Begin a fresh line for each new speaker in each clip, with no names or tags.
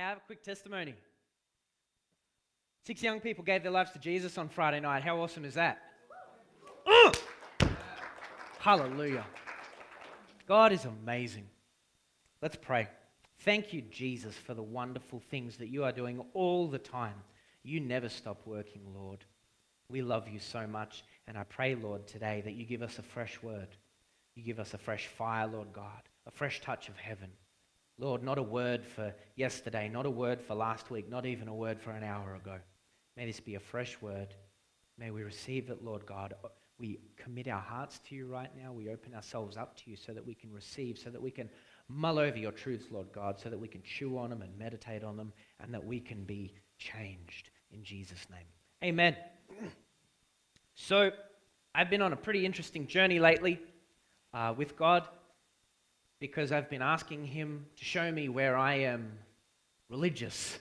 have a quick testimony. Six young people gave their lives to Jesus on Friday night. How awesome is that? Uh! Hallelujah. God is amazing. Let's pray. Thank you, Jesus, for the wonderful things that you are doing all the time. You never stop working, Lord. We love you so much. And I pray, Lord, today that you give us a fresh word. You give us a fresh fire, Lord God, a fresh touch of heaven. Lord, not a word for yesterday, not a word for last week, not even a word for an hour ago. May this be a fresh word. May we receive it, Lord God. We commit our hearts to you right now. We open ourselves up to you so that we can receive, so that we can mull over your truths, Lord God, so that we can chew on them and meditate on them, and that we can be changed in Jesus' name. Amen. So, I've been on a pretty interesting journey lately uh, with God because I've been asking Him to show me where I am religious.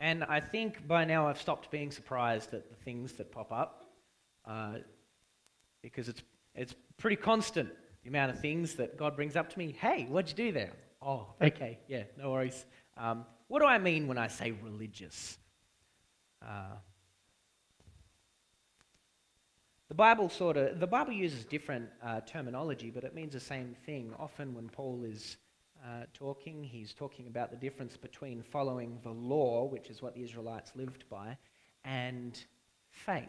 And I think by now I've stopped being surprised at the things that pop up uh, because it's, it's pretty constant the amount of things that God brings up to me. Hey, what'd you do there? Oh, okay, yeah, no worries. Um, what do I mean when I say religious? Uh, the Bible sort of the Bible uses different uh, terminology, but it means the same thing. Often, when Paul is uh, talking, he's talking about the difference between following the law, which is what the Israelites lived by, and faith.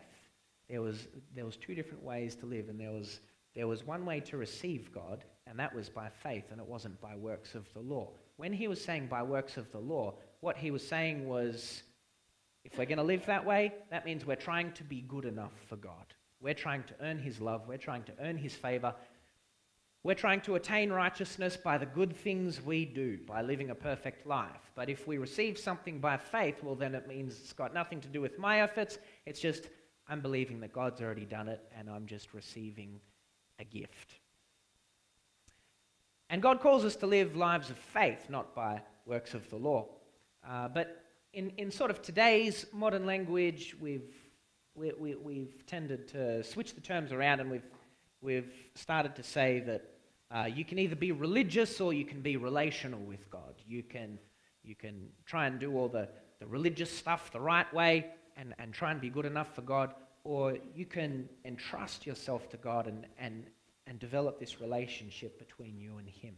There was there was two different ways to live, and there was there was one way to receive God, and that was by faith, and it wasn't by works of the law. When he was saying by works of the law, what he was saying was, if we're going to live that way, that means we're trying to be good enough for God. We're trying to earn his love. We're trying to earn his favor. We're trying to attain righteousness by the good things we do, by living a perfect life. But if we receive something by faith, well, then it means it's got nothing to do with my efforts. It's just I'm believing that God's already done it and I'm just receiving a gift. And God calls us to live lives of faith, not by works of the law. Uh, but in, in sort of today's modern language, we've we, we, we've tended to switch the terms around and we've, we've started to say that uh, you can either be religious or you can be relational with God. You can, you can try and do all the, the religious stuff the right way and, and try and be good enough for God, or you can entrust yourself to God and, and, and develop this relationship between you and Him.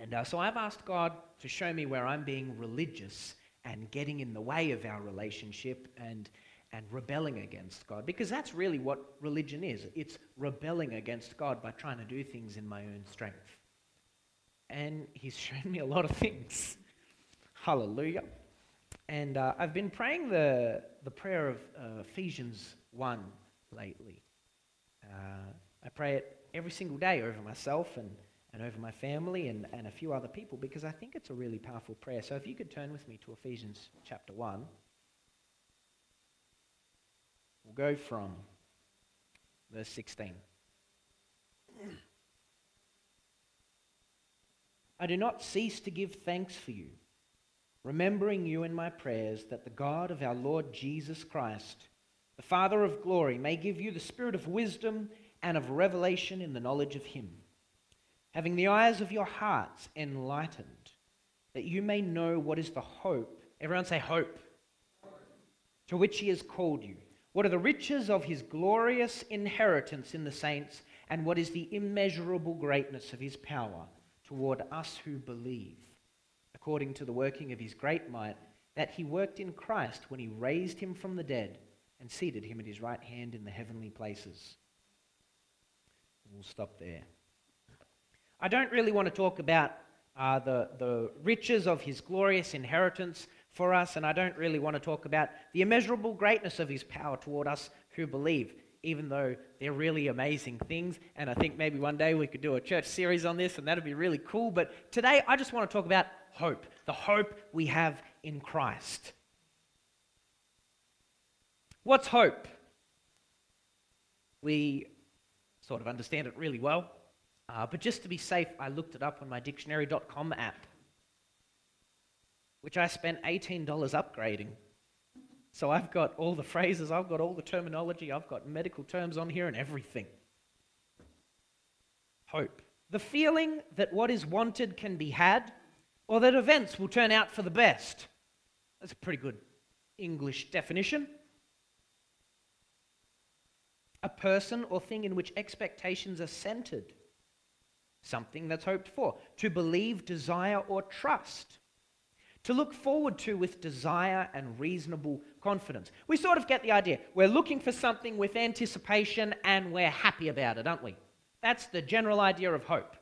And uh, so I've asked God to show me where I'm being religious and getting in the way of our relationship and and rebelling against God. Because that's really what religion is it's rebelling against God by trying to do things in my own strength. And He's shown me a lot of things. Hallelujah. And uh, I've been praying the, the prayer of uh, Ephesians 1 lately. Uh, I pray it every single day over myself and, and over my family and, and a few other people because I think it's a really powerful prayer. So if you could turn with me to Ephesians chapter 1. We'll go from verse 16. I do not cease to give thanks for you, remembering you in my prayers, that the God of our Lord Jesus Christ, the Father of glory, may give you the spirit of wisdom and of revelation in the knowledge of him, having the eyes of your hearts enlightened, that you may know what is the hope. Everyone say hope. To which he has called you what are the riches of his glorious inheritance in the saints, and what is the immeasurable greatness of his power toward us who believe, according to the working of his great might, that he worked in Christ when he raised him from the dead and seated him at his right hand in the heavenly places? We'll stop there. I don't really want to talk about uh, the, the riches of his glorious inheritance for us, and I don't really want to talk about the immeasurable greatness of his power toward us who believe, even though they're really amazing things. And I think maybe one day we could do a church series on this, and that'd be really cool. But today I just want to talk about hope the hope we have in Christ. What's hope? We sort of understand it really well. Uh, but just to be safe, I looked it up on my dictionary.com app which I spent $18 upgrading. So I've got all the phrases, I've got all the terminology, I've got medical terms on here and everything. Hope. The feeling that what is wanted can be had, or that events will turn out for the best. That's a pretty good English definition. A person or thing in which expectations are centered. Something that's hoped for. To believe, desire, or trust. To look forward to with desire and reasonable confidence. We sort of get the idea. We're looking for something with anticipation and we're happy about it, aren't we? That's the general idea of hope.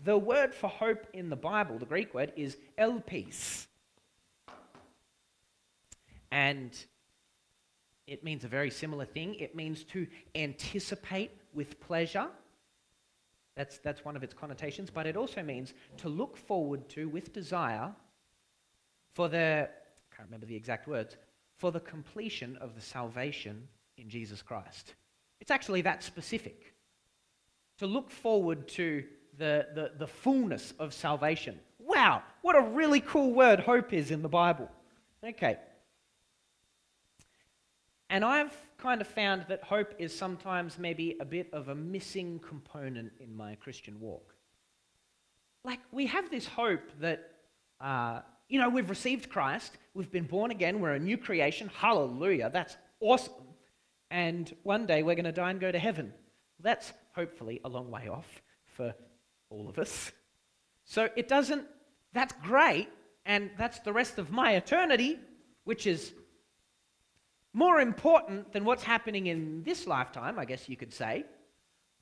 The word for hope in the Bible, the Greek word, is elpis. And it means a very similar thing. It means to anticipate with pleasure. That's, that's one of its connotations. But it also means to look forward to with desire for the, I can't remember the exact words, for the completion of the salvation in Jesus Christ. It's actually that specific. To look forward to the, the, the fullness of salvation. Wow, what a really cool word hope is in the Bible. Okay. And I've kind of found that hope is sometimes maybe a bit of a missing component in my Christian walk. Like, we have this hope that, uh, you know, we've received Christ, we've been born again, we're a new creation. Hallelujah, that's awesome. And one day we're going to die and go to heaven. That's hopefully a long way off for all of us. So it doesn't, that's great, and that's the rest of my eternity, which is more important than what's happening in this lifetime, I guess you could say.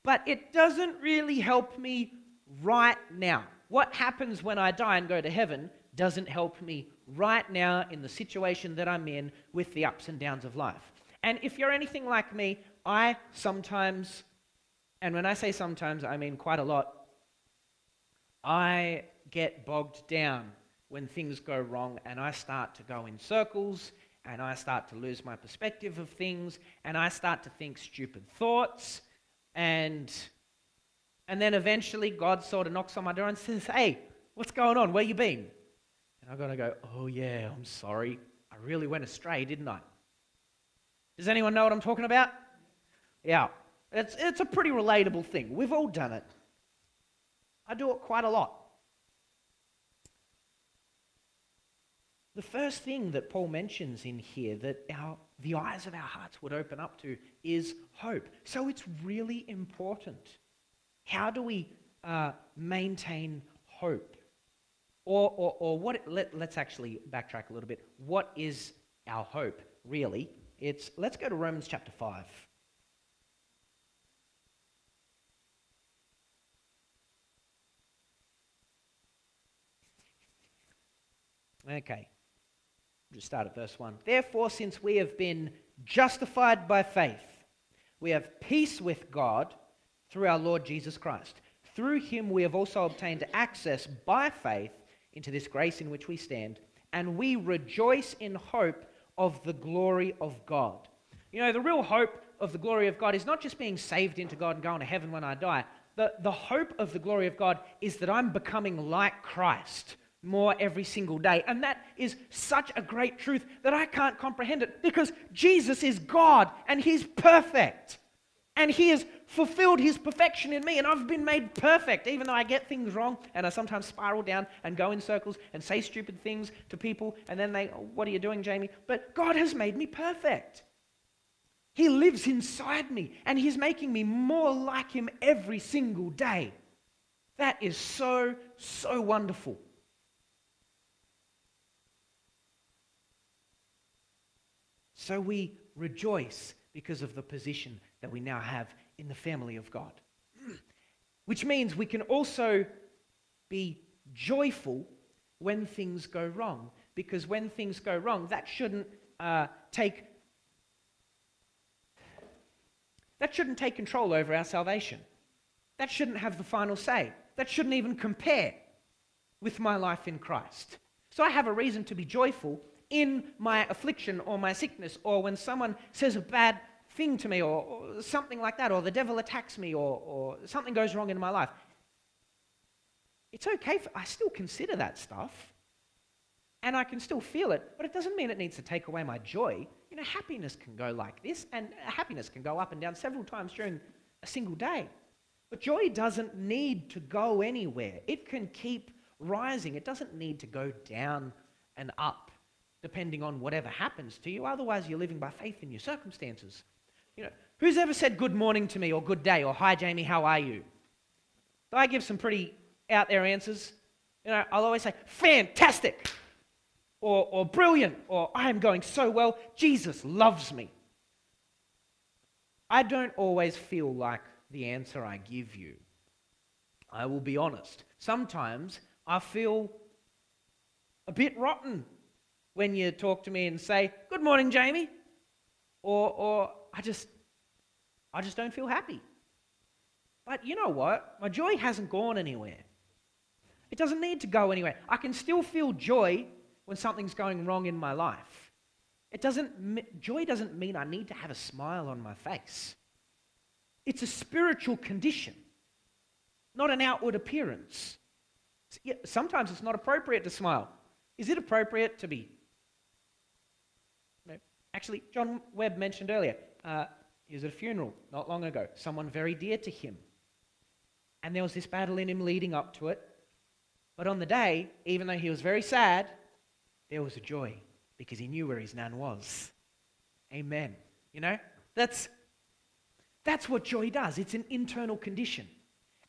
But it doesn't really help me right now. What happens when I die and go to heaven doesn't help me right now in the situation that I'm in with the ups and downs of life. And if you're anything like me, I sometimes, and when I say sometimes, I mean quite a lot, I get bogged down when things go wrong and I start to go in circles and I start to lose my perspective of things and I start to think stupid thoughts and and then eventually God sort of knocks on my door and says, "Hey, what's going on? Where you been?" And I've got to go, "Oh yeah, I'm sorry. I really went astray, didn't I?" Does anyone know what I'm talking about? Yeah. It's, it's a pretty relatable thing. We've all done it. I do it quite a lot. The first thing that Paul mentions in here that our, the eyes of our hearts would open up to is hope. So it's really important. How do we uh, maintain hope? Or, or, or what, let, let's actually backtrack a little bit. What is our hope, really? It's, let's go to Romans chapter 5. Okay. Just start at verse 1. Therefore, since we have been justified by faith, we have peace with God through our Lord Jesus Christ. Through him we have also obtained access by faith into this grace in which we stand, and we rejoice in hope of the glory of God. You know, the real hope of the glory of God is not just being saved into God and going to heaven when I die. The, the hope of the glory of God is that I'm becoming like Christ more every single day. And that is such a great truth that I can't comprehend it because Jesus is God and He's perfect. And He has fulfilled His perfection in me, and I've been made perfect, even though I get things wrong and I sometimes spiral down and go in circles and say stupid things to people, and then they, oh, What are you doing, Jamie? But God has made me perfect. He lives inside me, and He's making me more like Him every single day. That is so, so wonderful. So we rejoice because of the position that we now have in the family of God. Which means we can also be joyful when things go wrong. Because when things go wrong, that shouldn't uh, take that shouldn't take control over our salvation. That shouldn't have the final say. That shouldn't even compare with my life in Christ. So I have a reason to be joyful in my affliction or my sickness, or when someone says a bad thing to me, or, or something like that, or the devil attacks me, or, or something goes wrong in my life, it's okay. For, I still consider that stuff, and I can still feel it, but it doesn't mean it needs to take away my joy. You know, happiness can go like this, and happiness can go up and down several times during a single day. But joy doesn't need to go anywhere. It can keep rising. It doesn't need to go down and up depending on whatever happens to you. Otherwise, you're living by faith in your circumstances. You know, who's ever said good morning to me or good day or hi, Jamie, how are you? Though I give some pretty out there answers? You know, I'll always say, fantastic, or, or brilliant, or I am going so well. Jesus loves me. I don't always feel like the answer I give you. I will be honest. Sometimes I feel a bit rotten when you talk to me and say, Good morning, Jamie. Or, or I just I just don't feel happy. But you know what? My joy hasn't gone anywhere. It doesn't need to go anywhere. I can still feel joy when something's going wrong in my life. It doesn't, joy doesn't mean I need to have a smile on my face. It's a spiritual condition, not an outward appearance. Sometimes it's not appropriate to smile. Is it appropriate to be? Actually, John Webb mentioned earlier, uh, he was at a funeral not long ago, someone very dear to him. And there was this battle in him leading up to it. But on the day, even though he was very sad, there was a joy because he knew where his nan was. Amen. You know, that's, that's what joy does. It's an internal condition.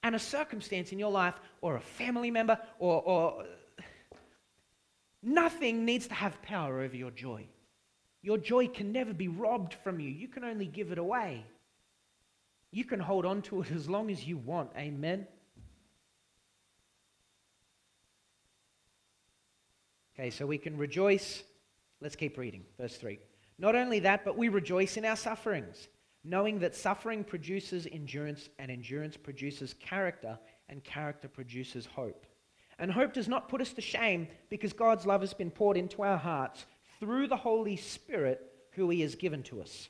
And a circumstance in your life, or a family member, or, or nothing needs to have power over your joy. Your joy can never be robbed from you. You can only give it away. You can hold on to it as long as you want. Amen. Okay, so we can rejoice. Let's keep reading. Verse 3. Not only that, but we rejoice in our sufferings, knowing that suffering produces endurance, and endurance produces character, and character produces hope. And hope does not put us to shame because God's love has been poured into our hearts through the Holy Spirit who He has given to us.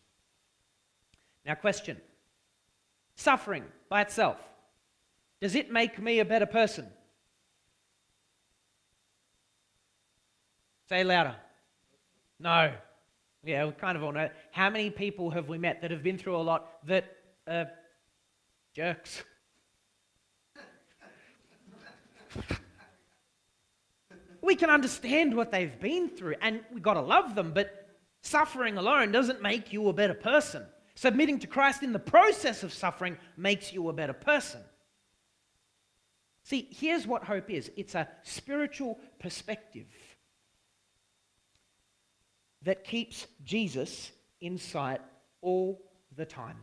Now, question Suffering by itself, does it make me a better person? Say louder. No. Yeah, we kind of all know. How many people have we met that have been through a lot that are jerks? We can understand what they've been through and we've got to love them, but suffering alone doesn't make you a better person. Submitting to Christ in the process of suffering makes you a better person. See, here's what hope is it's a spiritual perspective that keeps Jesus in sight all the time.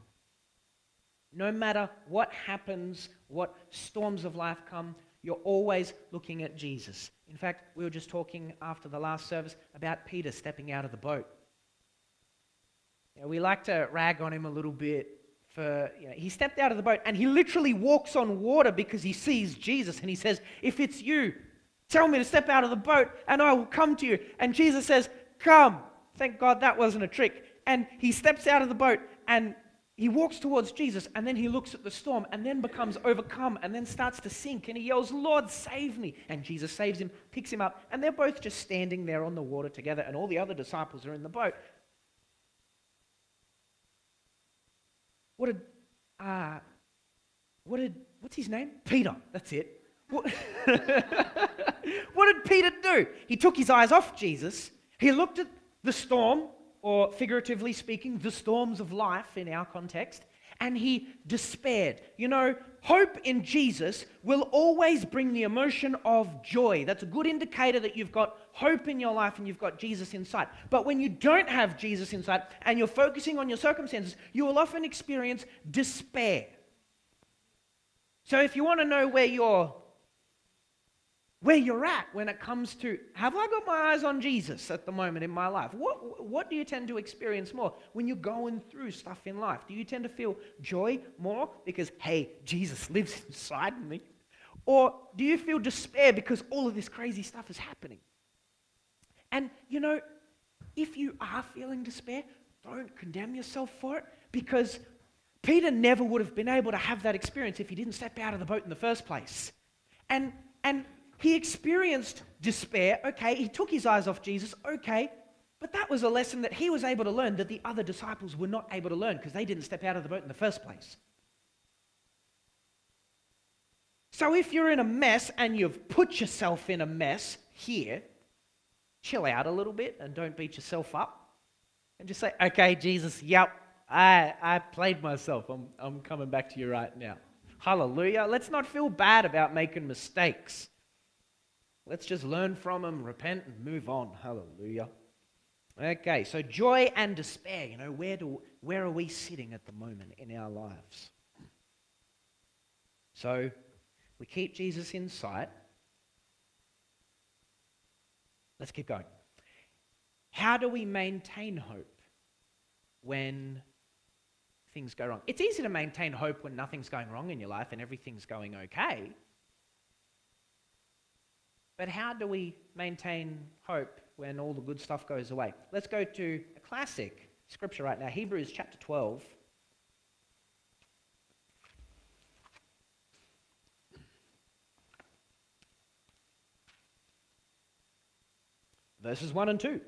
No matter what happens, what storms of life come, you're always looking at Jesus. In fact, we were just talking after the last service about Peter stepping out of the boat. You know, we like to rag on him a little bit for, you know, he stepped out of the boat and he literally walks on water because he sees Jesus and he says, If it's you, tell me to step out of the boat and I will come to you. And Jesus says, Come. Thank God that wasn't a trick. And he steps out of the boat and he walks towards Jesus and then he looks at the storm and then becomes overcome and then starts to sink and he yells, Lord, save me. And Jesus saves him, picks him up, and they're both just standing there on the water together and all the other disciples are in the boat. What did, uh, what did, what's his name? Peter, that's it. What, what did Peter do? He took his eyes off Jesus. He looked at the storm, or figuratively speaking, the storms of life in our context, and he despaired. You know, hope in Jesus will always bring the emotion of joy. That's a good indicator that you've got hope in your life and you've got Jesus inside. But when you don't have Jesus inside and you're focusing on your circumstances, you will often experience despair. So if you want to know where your where you're at when it comes to have I got my eyes on Jesus at the moment in my life? What, what do you tend to experience more when you're going through stuff in life? Do you tend to feel joy more because, hey, Jesus lives inside me? Or do you feel despair because all of this crazy stuff is happening? And, you know, if you are feeling despair, don't condemn yourself for it because Peter never would have been able to have that experience if he didn't step out of the boat in the first place. And, and he experienced despair. Okay, he took his eyes off Jesus. Okay, but that was a lesson that he was able to learn that the other disciples were not able to learn because they didn't step out of the boat in the first place. So if you're in a mess and you've put yourself in a mess here, chill out a little bit and don't beat yourself up. And just say, okay, Jesus, yep, I, I played myself. I'm, I'm coming back to you right now. Hallelujah. Let's not feel bad about making mistakes. Let's just learn from them, repent, and move on. Hallelujah. Okay, so joy and despair, you know, where, do, where are we sitting at the moment in our lives? So we keep Jesus in sight. Let's keep going. How do we maintain hope when things go wrong? It's easy to maintain hope when nothing's going wrong in your life and everything's going okay. But how do we maintain hope when all the good stuff goes away? Let's go to a classic scripture right now Hebrews chapter 12. Verses 1 and 2.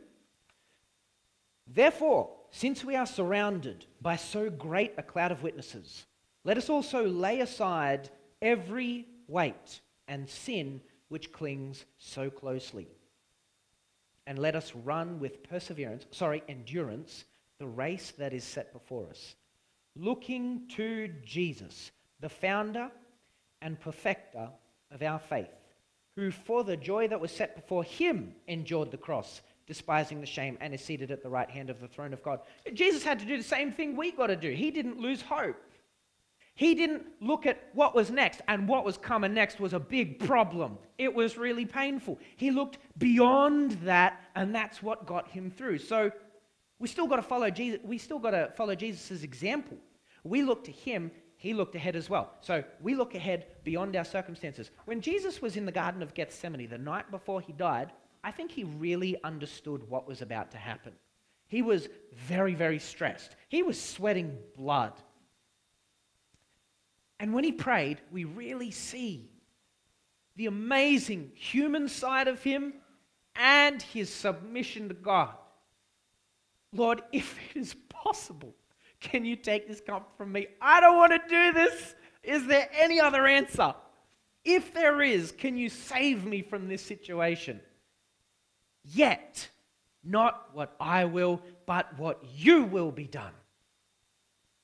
Therefore, since we are surrounded by so great a cloud of witnesses, let us also lay aside every weight and sin which clings so closely. And let us run with perseverance, sorry, endurance, the race that is set before us, looking to Jesus, the founder and perfecter of our faith, who for the joy that was set before him endured the cross, despising the shame, and is seated at the right hand of the throne of God. Jesus had to do the same thing we got to do. He didn't lose hope. He didn't look at what was next, and what was coming next was a big problem. It was really painful. He looked beyond that, and that's what got him through. So we still got to follow Jesus. We still got to follow Jesus' example. We look to him. He looked ahead as well. So we look ahead beyond our circumstances. When Jesus was in the Garden of Gethsemane the night before he died, I think he really understood what was about to happen. He was very, very stressed. He was sweating blood. And when he prayed, we really see the amazing human side of him and his submission to God. Lord, if it is possible, can you take this cup from me? I don't want to do this. Is there any other answer? If there is, can you save me from this situation? Yet, not what I will, but what you will be done.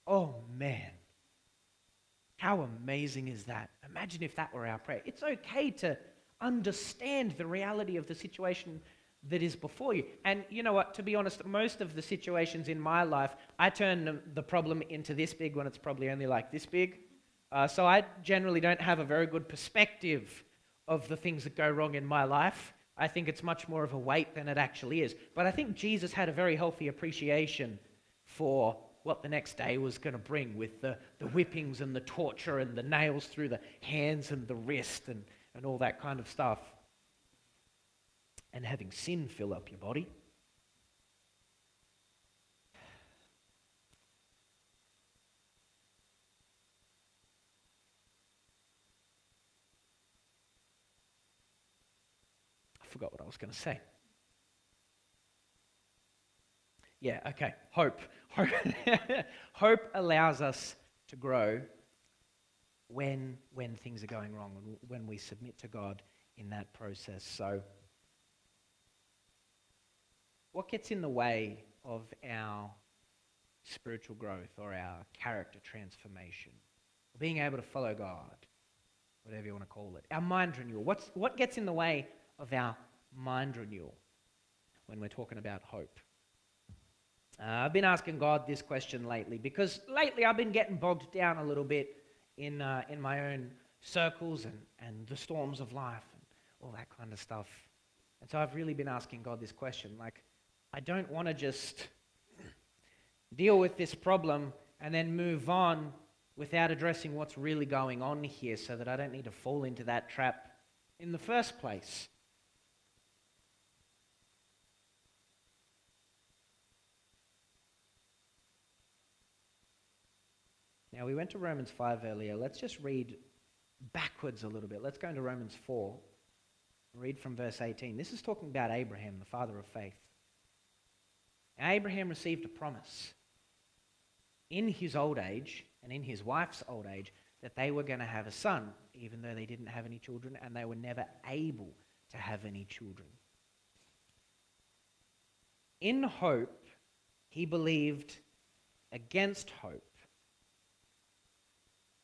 Oh, man. How amazing is that? Imagine if that were our prayer. It's okay to understand the reality of the situation that is before you. And you know what? To be honest, most of the situations in my life, I turn the problem into this big when it's probably only like this big. Uh, so I generally don't have a very good perspective of the things that go wrong in my life. I think it's much more of a weight than it actually is. But I think Jesus had a very healthy appreciation for what the next day was going to bring with the, the whippings and the torture and the nails through the hands and the wrist and, and all that kind of stuff. And having sin fill up your body. I forgot what I was going to say. Yeah, okay. Hope. Hope, Hope allows us to grow when, when things are going wrong when we submit to God in that process. So, what gets in the way of our spiritual growth or our character transformation? Being able to follow God, whatever you want to call it. Our mind renewal. What's, what gets in the way of our mind renewal when we're talking about hope? Uh, I've been asking God this question lately because lately I've been getting bogged down a little bit in, uh, in my own circles and, and the storms of life and all that kind of stuff. And so I've really been asking God this question like, I don't want to just deal with this problem and then move on without addressing what's really going on here so that I don't need to fall into that trap in the first place. Now, we went to Romans 5 earlier. Let's just read backwards a little bit. Let's go into Romans 4. Read from verse 18. This is talking about Abraham, the father of faith. Abraham received a promise in his old age and in his wife's old age that they were going to have a son, even though they didn't have any children and they were never able to have any children. In hope, he believed against hope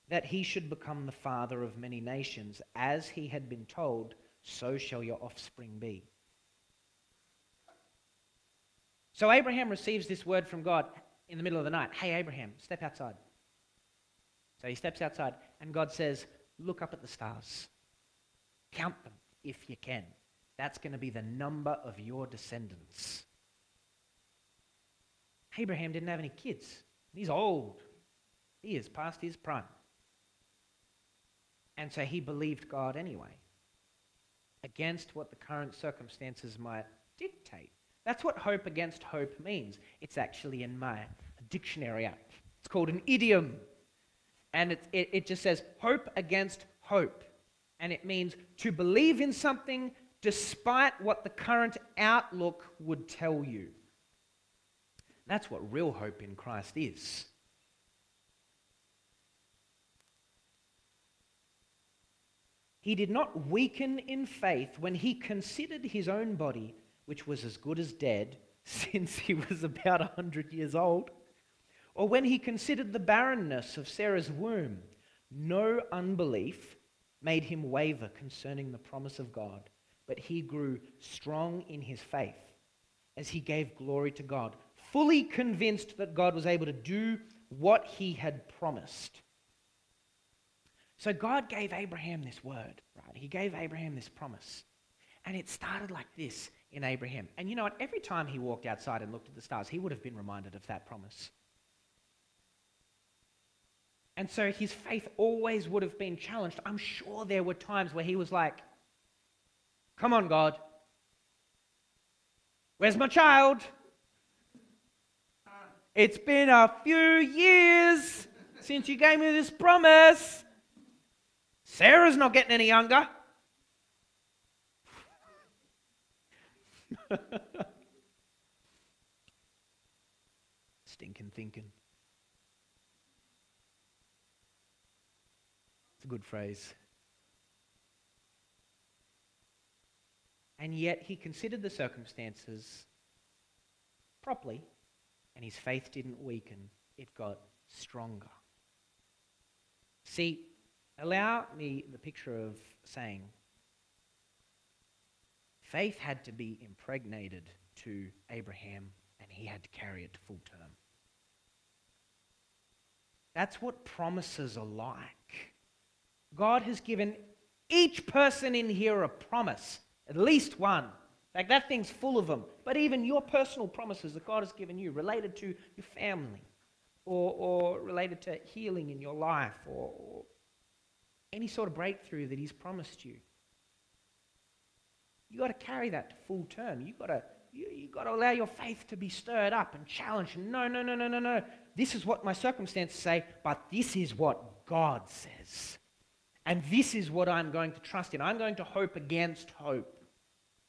that he should become the father of many nations, as he had been told, so shall your offspring be. So Abraham receives this word from God in the middle of the night Hey, Abraham, step outside. So he steps outside, and God says, Look up at the stars. Count them if you can. That's going to be the number of your descendants. Abraham didn't have any kids. He's old. He is past his prime. And so he believed God anyway, against what the current circumstances might dictate. That's what hope against hope means. It's actually in my dictionary app. It's called an idiom. And it, it, it just says hope against hope. And it means to believe in something despite what the current outlook would tell you. That's what real hope in Christ is. He did not weaken in faith when he considered his own body, which was as good as dead, since he was about a hundred years old, or when he considered the barrenness of Sarah's womb. No unbelief made him waver concerning the promise of God, but he grew strong in his faith as he gave glory to God, fully convinced that God was able to do what he had promised. So God gave Abraham this word, right? He gave Abraham this promise. And it started like this in Abraham. And you know what? Every time he walked outside and looked at the stars, he would have been reminded of that promise. And so his faith always would have been challenged. I'm sure there were times where he was like, Come on, God. Where's my child? It's been a few years since you gave me this promise. Sarah's not getting any younger. Stinking thinking. It's a good phrase. And yet he considered the circumstances properly, and his faith didn't weaken, it got stronger. See, allow me the picture of saying faith had to be impregnated to Abraham, and he had to carry it to full term. That's what promises are like. God has given each person in here a promise. At least one. Like that thing's full of them. But even your personal promises that God has given you related to your family or, or related to healing in your life or, or any sort of breakthrough that He's promised you. You've got to carry that to full term. You've got to, you, you've got to allow your faith to be stirred up and challenged. No, no, no, no, no, no. This is what my circumstances say, but this is what God says. And this is what I'm going to trust in. I'm going to hope against hope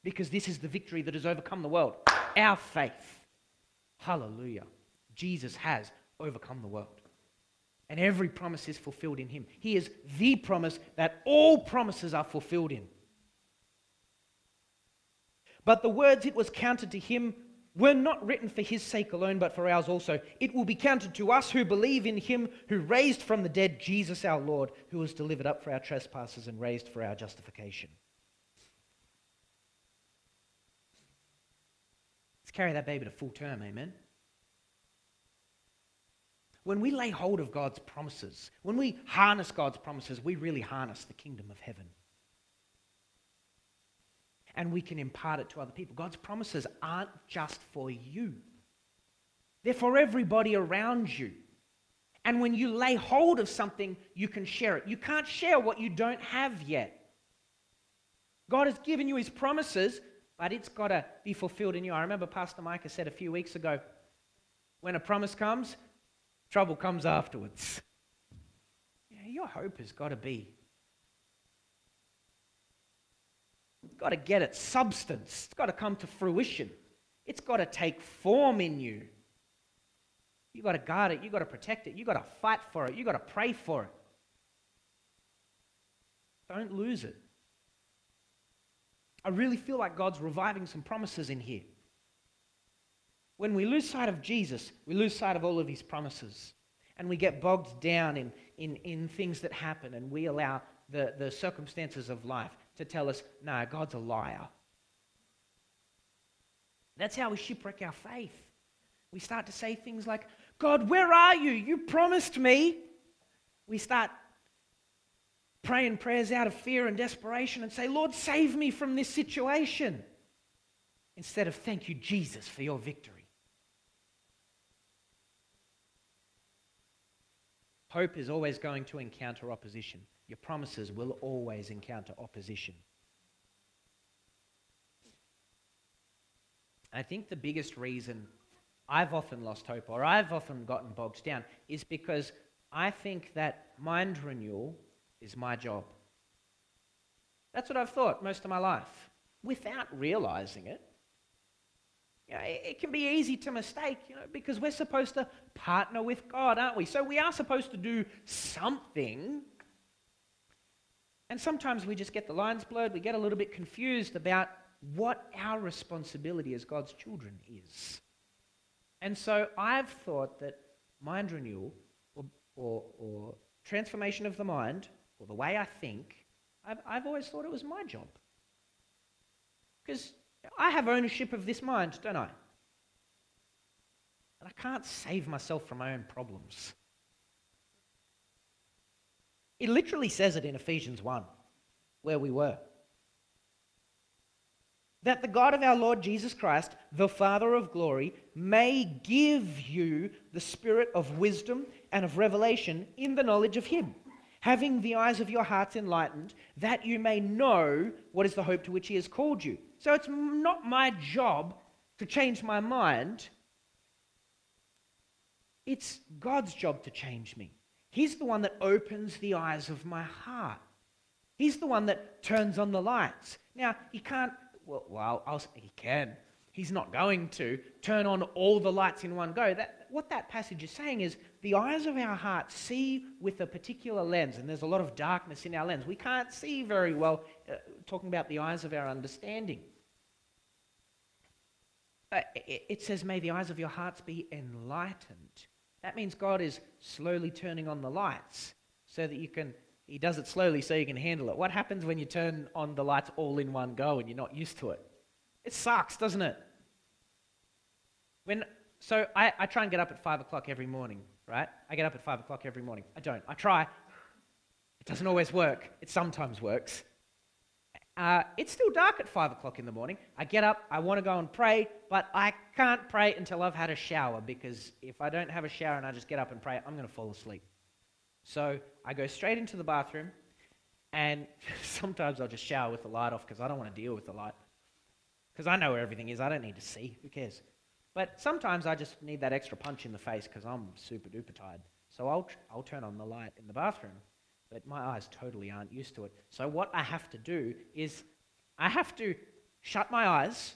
because this is the victory that has overcome the world. Our faith. Hallelujah. Jesus has overcome the world. And every promise is fulfilled in him. He is the promise that all promises are fulfilled in. But the words it was counted to him were not written for his sake alone, but for ours also. It will be counted to us who believe in him who raised from the dead Jesus our Lord, who was delivered up for our trespasses and raised for our justification. Let's carry that baby to full term, amen? When we lay hold of God's promises, when we harness God's promises, we really harness the kingdom of heaven. And we can impart it to other people. God's promises aren't just for you, they're for everybody around you. And when you lay hold of something, you can share it. You can't share what you don't have yet. God has given you his promises, but it's got to be fulfilled in you. I remember Pastor Micah said a few weeks ago when a promise comes, trouble comes afterwards. Yeah, your hope has got to be. You've got to get its substance. It's got to come to fruition. It's got to take form in you. You've got to guard it. You've got to protect it. You've got to fight for it. You've got to pray for it. Don't lose it. I really feel like God's reviving some promises in here. When we lose sight of Jesus, we lose sight of all of his promises. And we get bogged down in, in, in things that happen, and we allow the, the circumstances of life to tell us, no, God's a liar. That's how we shipwreck our faith. We start to say things like, God, where are you? You promised me. We start praying prayers out of fear and desperation and say, Lord, save me from this situation. Instead of, thank you, Jesus, for your victory. Hope is always going to encounter opposition. Your promises will always encounter opposition. I think the biggest reason I've often lost hope or I've often gotten bogged down is because I think that mind renewal is my job. That's what I've thought most of my life without realizing it. You know, it, it can be easy to mistake, you know, because we're supposed to partner with God, aren't we? So we are supposed to do something. And sometimes we just get the lines blurred, we get a little bit confused about what our responsibility as God's children is. And so I've thought that mind renewal or, or, or transformation of the mind or the way I think, I've, I've always thought it was my job. Because I have ownership of this mind, don't I? And I can't save myself from my own problems. It literally says it in Ephesians 1, where we were. That the God of our Lord Jesus Christ, the Father of glory, may give you the spirit of wisdom and of revelation in the knowledge of Him, having the eyes of your hearts enlightened, that you may know what is the hope to which He has called you so it's not my job to change my mind. It's God's job to change me. He's the one that opens the eyes of my heart. He's the one that turns on the lights. Now, he can't, well, well I'll, he can. He's not going to turn on all the lights in one go. That, what that passage is saying is the eyes of our heart see with a particular lens, and there's a lot of darkness in our lens. We can't see very well, uh, talking about the eyes of our understanding. Uh, it, it says, May the eyes of your hearts be enlightened. That means God is slowly turning on the lights so that you can, He does it slowly so you can handle it. What happens when you turn on the lights all in one go and you're not used to it? It sucks, doesn't it? When so I, I try and get up at 5 o'clock every morning, right? I get up at 5 o'clock every morning. I don't. I try. It doesn't always work. It sometimes works. Uh, it's still dark at 5 o'clock in the morning. I get up, I want to go and pray, but I can't pray until I've had a shower because if I don't have a shower and I just get up and pray, I'm going to fall asleep. So I go straight into the bathroom, and sometimes I'll just shower with the light off because I don't want to deal with the light. Because I know where everything is. I don't need to see. Who cares? But sometimes I just need that extra punch in the face because I'm super duper tired. So I'll, I'll turn on the light in the bathroom. But my eyes totally aren't used to it. So what I have to do is I have to shut my eyes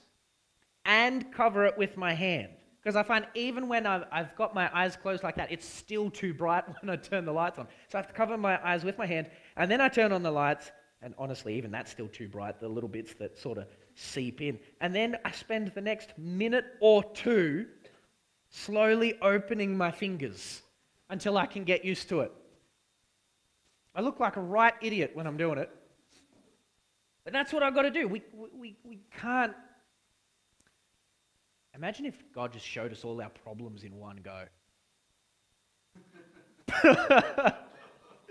and cover it with my hand. Because I find even when I've, I've, got my eyes closed like that, it's still too bright when I turn the lights on. So I have to cover my eyes with my hand, and then I turn on the lights, and honestly, even that's still too bright, the little bits that sort of seep in. And then I spend the next minute or two slowly opening my fingers until I can get used to it. I look like a right idiot when I'm doing it. But that's what I've got to do. We, we, we can't. Imagine if God just showed us all our problems in one go.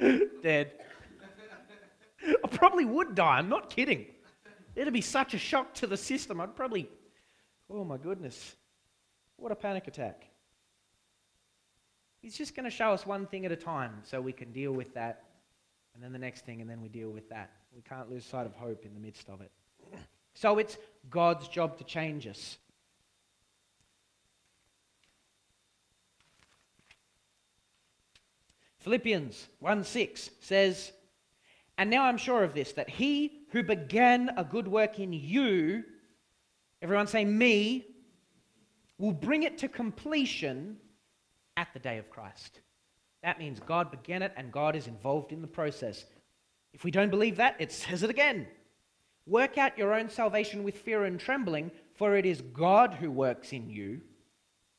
Dead. I probably would die. I'm not kidding. It'd be such a shock to the system. I'd probably, oh my goodness, what a panic attack. He's just going to show us one thing at a time so we can deal with that, and then the next thing, and then we deal with that. We can't lose sight of hope in the midst of it. So it's God's job to change us. Philippians 1 6 says, And now I'm sure of this, that he who began a good work in you, everyone say me, will bring it to completion at the day of Christ. That means God began it and God is involved in the process. If we don't believe that, it says it again. Work out your own salvation with fear and trembling, for it is God who works in you,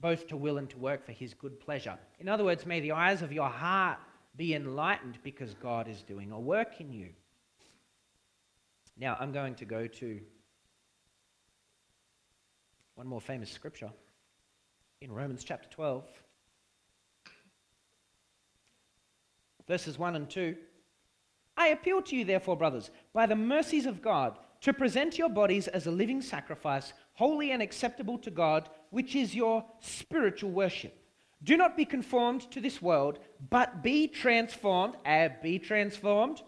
both to will and to work for his good pleasure. In other words, may the eyes of your heart be enlightened because God is doing a work in you. Now, I'm going to go to one more famous scripture in Romans chapter 12, verses 1 and 2. I appeal to you, therefore, brothers, by the mercies of God, to present your bodies as a living sacrifice, holy and acceptable to God, which is your spiritual worship. Do not be conformed to this world, but be transformed, uh, be transformed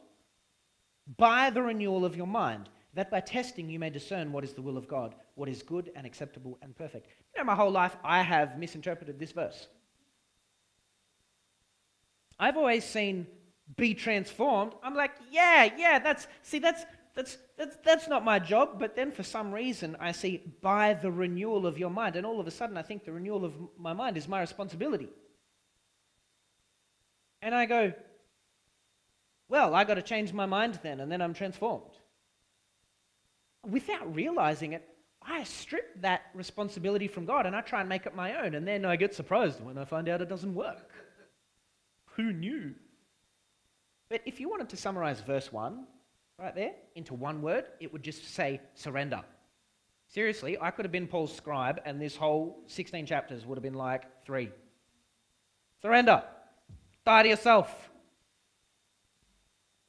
by the renewal of your mind, that by testing you may discern what is the will of God, what is good and acceptable and perfect. You know, my whole life I have misinterpreted this verse. I've always seen be transformed. I'm like, yeah, yeah, that's, see, that's, that's, that's, that's not my job. But then for some reason, I see by the renewal of your mind. And all of a sudden, I think the renewal of my mind is my responsibility. And I go, well, I got to change my mind then, and then I'm transformed. Without realizing it, I strip that responsibility from God and I try and make it my own. And then I get surprised when I find out it doesn't work. Who knew? But if you wanted to summarize verse 1 right there into one word, it would just say surrender. Seriously, I could have been Paul's scribe, and this whole 16 chapters would have been like three. Surrender. Die to yourself.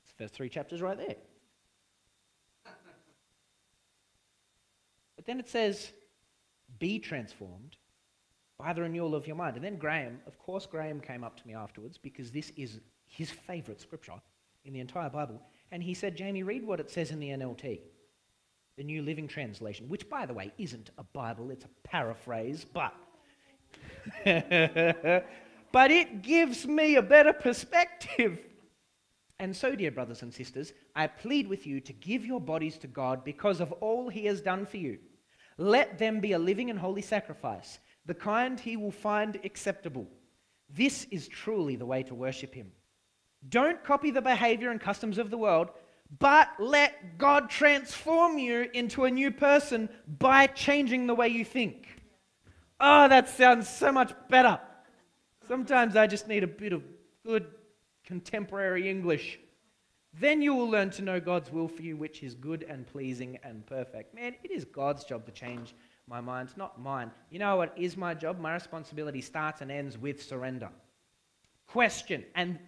It's the first three chapters right there. But then it says, be transformed by the renewal of your mind. And then Graham, of course, Graham came up to me afterwards because this is his favorite scripture in the entire Bible. And he said, Jamie, read what it says in the NLT, the New Living Translation, which, by the way, isn't a Bible, it's a paraphrase, but. but it gives me a better perspective. And so, dear brothers and sisters, I plead with you to give your bodies to God because of all he has done for you. Let them be a living and holy sacrifice, the kind he will find acceptable. This is truly the way to worship him. Don't copy the behavior and customs of the world, but let God transform you into a new person by changing the way you think. Oh, that sounds so much better. Sometimes I just need a bit of good contemporary English. Then you will learn to know God's will for you, which is good and pleasing and perfect. Man, it is God's job to change my mind, not mine. You know what is my job? My responsibility starts and ends with surrender. Question, and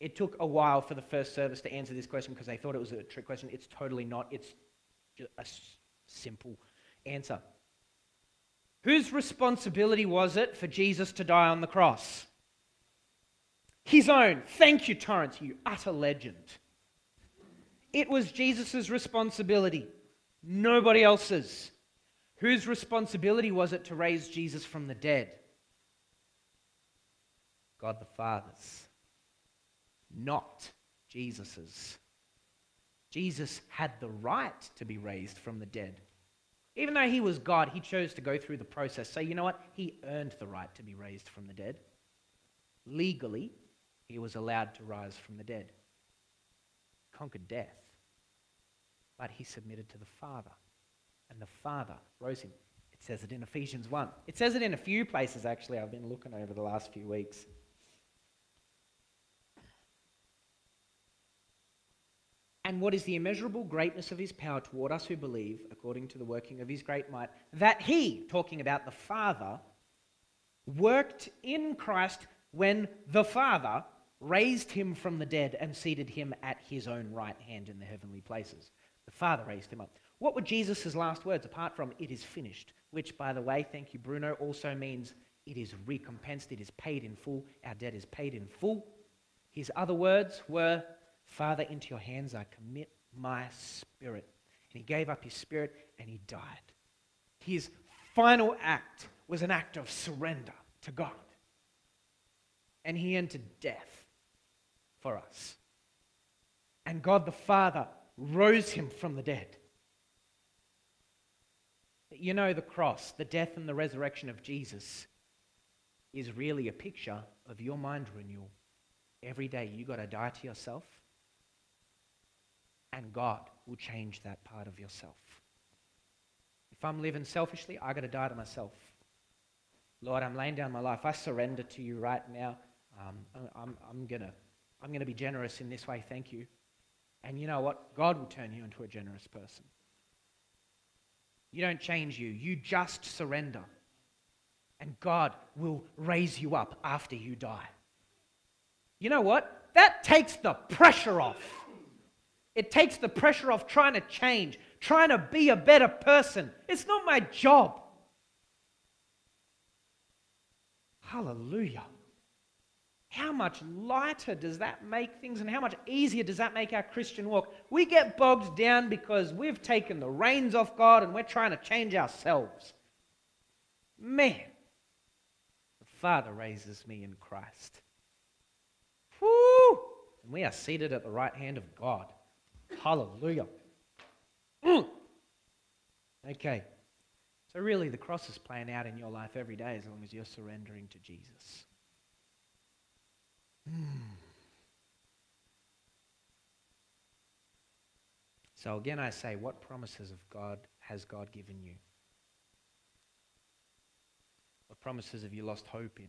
it took a while for the first service to answer this question because they thought it was a trick question. It's totally not. It's a simple answer. Whose responsibility was it for Jesus to die on the cross? His own. Thank you, Torrance, you utter legend. It was Jesus' responsibility, nobody else's. Whose responsibility was it to raise Jesus from the dead? God the Father's not Jesus's. Jesus had the right to be raised from the dead. Even though he was God, he chose to go through the process. So, you know what? He earned the right to be raised from the dead. Legally, he was allowed to rise from the dead. Conquered death. But he submitted to the Father. And the Father rose him. It says it in Ephesians 1. It says it in a few places, actually, I've been looking over the last few weeks. And what is the immeasurable greatness of his power toward us who believe, according to the working of his great might, that he, talking about the Father, worked in Christ when the Father raised him from the dead and seated him at his own right hand in the heavenly places. The Father raised him up. What were Jesus' last words apart from, it is finished? Which, by the way, thank you, Bruno, also means it is recompensed, it is paid in full, our debt is paid in full. His other words were, Father, into your hands I commit my spirit. And he gave up his spirit and he died. His final act was an act of surrender to God. And he entered death for us. And God the Father rose him from the dead. You know, the cross, the death and the resurrection of Jesus is really a picture of your mind renewal. Every day you got to die to yourself and God will change that part of yourself. If I'm living selfishly, I got to die to myself. Lord, I'm laying down my life. I surrender to you right now. Um, I'm, I'm going to I'm to be generous in this way. Thank you. And you know what? God will turn you into a generous person. You don't change you, you just surrender. And God will raise you up after you die. You know what? That takes the pressure off. It takes the pressure off trying to change, trying to be a better person. It's not my job. Hallelujah. How much lighter does that make things and how much easier does that make our Christian walk? We get bogged down because we've taken the reins off God and we're trying to change ourselves. Man, the Father raises me in Christ. Woo! And we are seated at the right hand of God. Hallelujah. Mm. Okay. So, really, the cross is playing out in your life every day as long as you're surrendering to Jesus. Mm. So, again, I say, what promises of God has God given you? What promises have you lost hope in?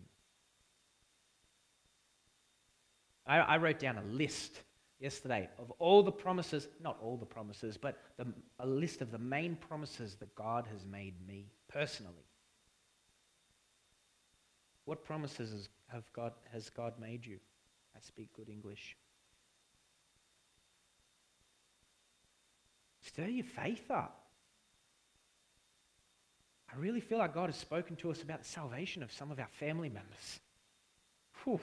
I, I wrote down a list yesterday of all the promises, not all the promises, but the, a list of the main promises that God has made me personally. What promises have God, has God made you? I speak good English. Stir your faith up. I really feel like God has spoken to us about the salvation of some of our family members. Whew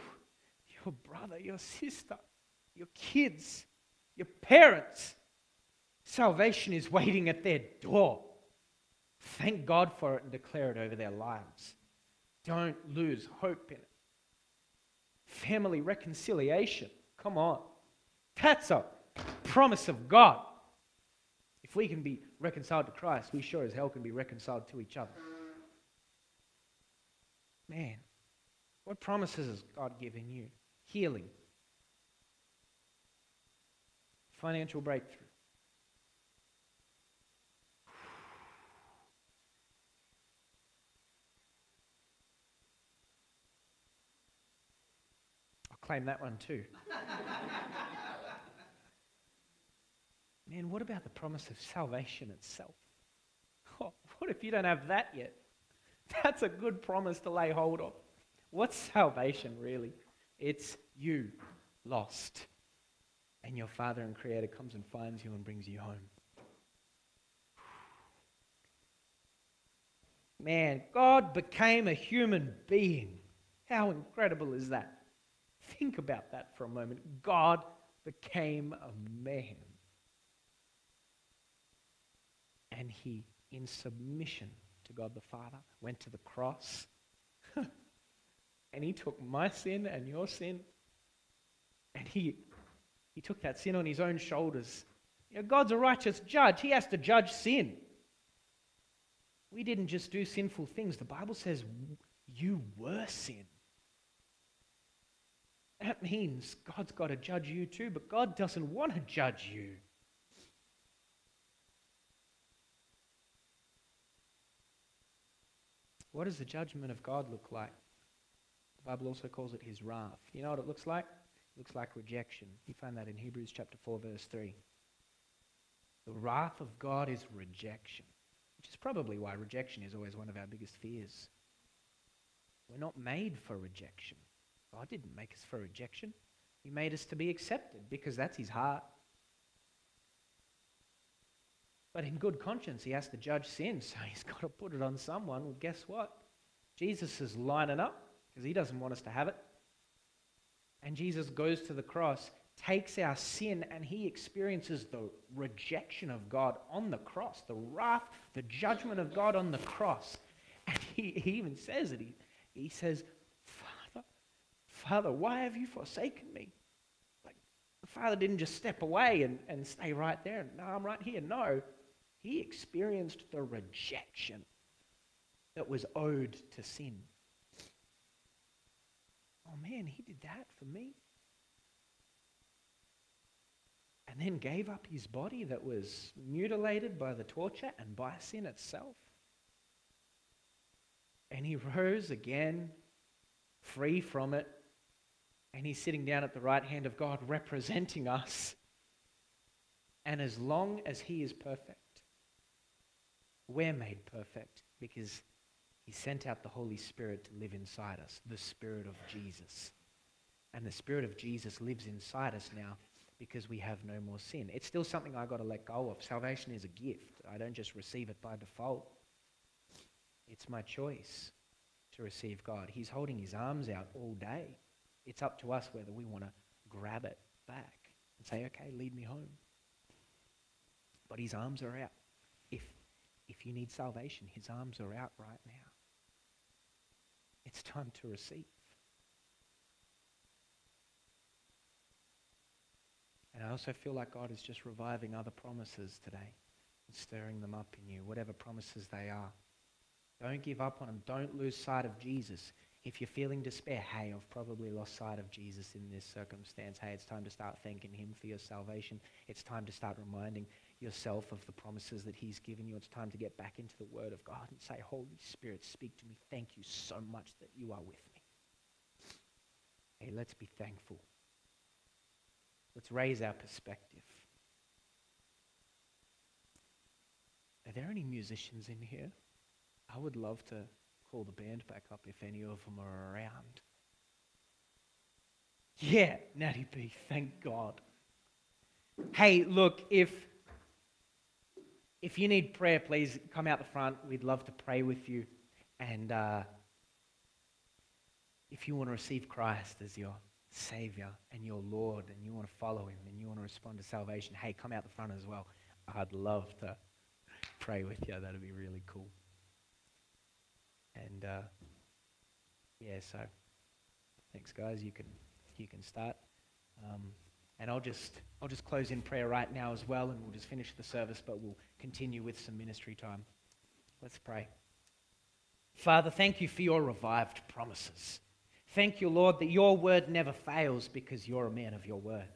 your brother, your sister, your kids, your parents. Salvation is waiting at their door. Thank God for it and declare it over their lives. Don't lose hope in it. Family reconciliation. Come on. That's a promise of God. If we can be reconciled to Christ, we sure as hell can be reconciled to each other. Man, what promises has God given you? healing, financial breakthrough. I'll claim that one too. Man, what about the promise of salvation itself? Oh, what if you don't have that yet? That's a good promise to lay hold of. What's salvation really? It's you lost. And your Father and Creator comes and finds you and brings you home. Man, God became a human being. How incredible is that? Think about that for a moment. God became a man. And he, in submission to God the Father, went to the cross and he took my sin and your sin, and he, he took that sin on his own shoulders. You know, God's a righteous judge, he has to judge sin. We didn't just do sinful things. The Bible says you were sin. That means God's got to judge you too, but God doesn't want to judge you. What does the judgment of God look like? The Bible also calls it his wrath. You know what it looks like? Looks like rejection. You find that in Hebrews chapter 4, verse 3. The wrath of God is rejection, which is probably why rejection is always one of our biggest fears. We're not made for rejection. God didn't make us for rejection. He made us to be accepted because that's his heart. But in good conscience, he has to judge sin, so he's got to put it on someone. Well, guess what? Jesus is lining up because he doesn't want us to have it. And Jesus goes to the cross, takes our sin, and he experiences the rejection of God on the cross, the wrath, the judgment of God on the cross. And he, he even says it. He, he says, Father, Father, why have you forsaken me? Like, the Father didn't just step away and, and stay right there. No, I'm right here. No. He experienced the rejection that was owed to sin. Oh man, he did that for me. and then gave up his body that was mutilated by the torture and by sin itself. And he rose again, free from it, and he's sitting down at the right hand of God, representing us. And as long as he is perfect, we're made perfect because he sent out the Holy Spirit to live inside us, the Spirit of Jesus. And the Spirit of Jesus lives inside us now because we have no more sin. It's still something I've got to let go of. Salvation is a gift. I don't just receive it by default. It's my choice to receive God. He's holding his arms out all day. It's up to us whether we want to grab it back and say, okay, lead me home. But his arms are out. If, if you need salvation, his arms are out right now. It's time to receive. And I also feel like God is just reviving other promises today and stirring them up in you, whatever promises they are. Don't give up on them. Don't lose sight of Jesus. If you're feeling despair, hey, I've probably lost sight of Jesus in this circumstance. Hey, it's time to start thanking Him for your salvation. It's time to start reminding yourself of the promises that He's given you. It's time to get back into the Word of God and say, Holy Spirit, speak to me. Thank you so much that you are with me. Hey, let's be thankful. Let's raise our perspective. Are there any musicians in here? I would love to call the band back up if any of them are around. Yeah, Natty B, thank God. Hey, look, if if you need prayer, please come out the front. We'd love to pray with you. And uh, if you want to receive Christ as your Savior and your Lord, and you want to follow Him, and you want to respond to salvation, hey, come out the front as well. I'd love to pray with you. That'd be really cool. And uh, yeah, so thanks, guys. You can you can start. Um, and I'll just I'll just close in prayer right now as well, and we'll just finish the service, but we'll continue with some ministry time. Let's pray. Father, thank you for your revived promises. Thank you, Lord, that your word never fails because you're a man of your word.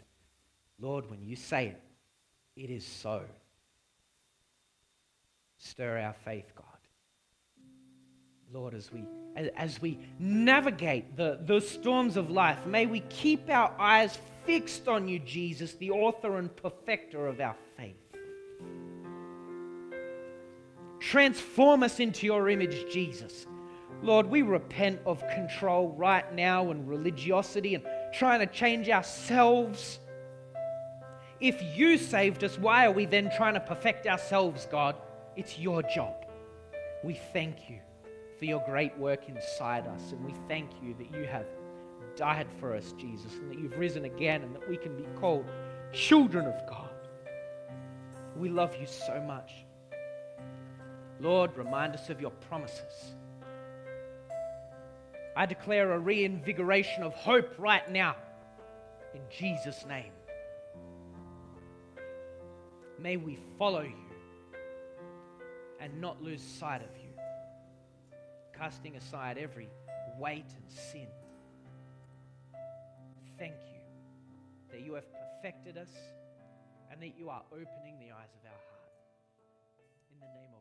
Lord, when you say it, it is so. Stir our faith, God. Lord, as we, as we navigate the, the storms of life, may we keep our eyes fixed on you, Jesus, the author and perfecter of our faith. Transform us into your image, Jesus. Lord, we repent of control right now and religiosity and trying to change ourselves. If you saved us, why are we then trying to perfect ourselves, God? It's your job. We thank you for your great work inside us. And we thank you that you have died for us, Jesus, and that you've risen again and that we can be called children of God. We love you so much. Lord, remind us of your promises. I declare a reinvigoration of hope right now in Jesus' name. May we follow you and not lose sight of you casting aside every weight and sin. Thank you that you have perfected us and that you are opening the eyes of our heart. In the name of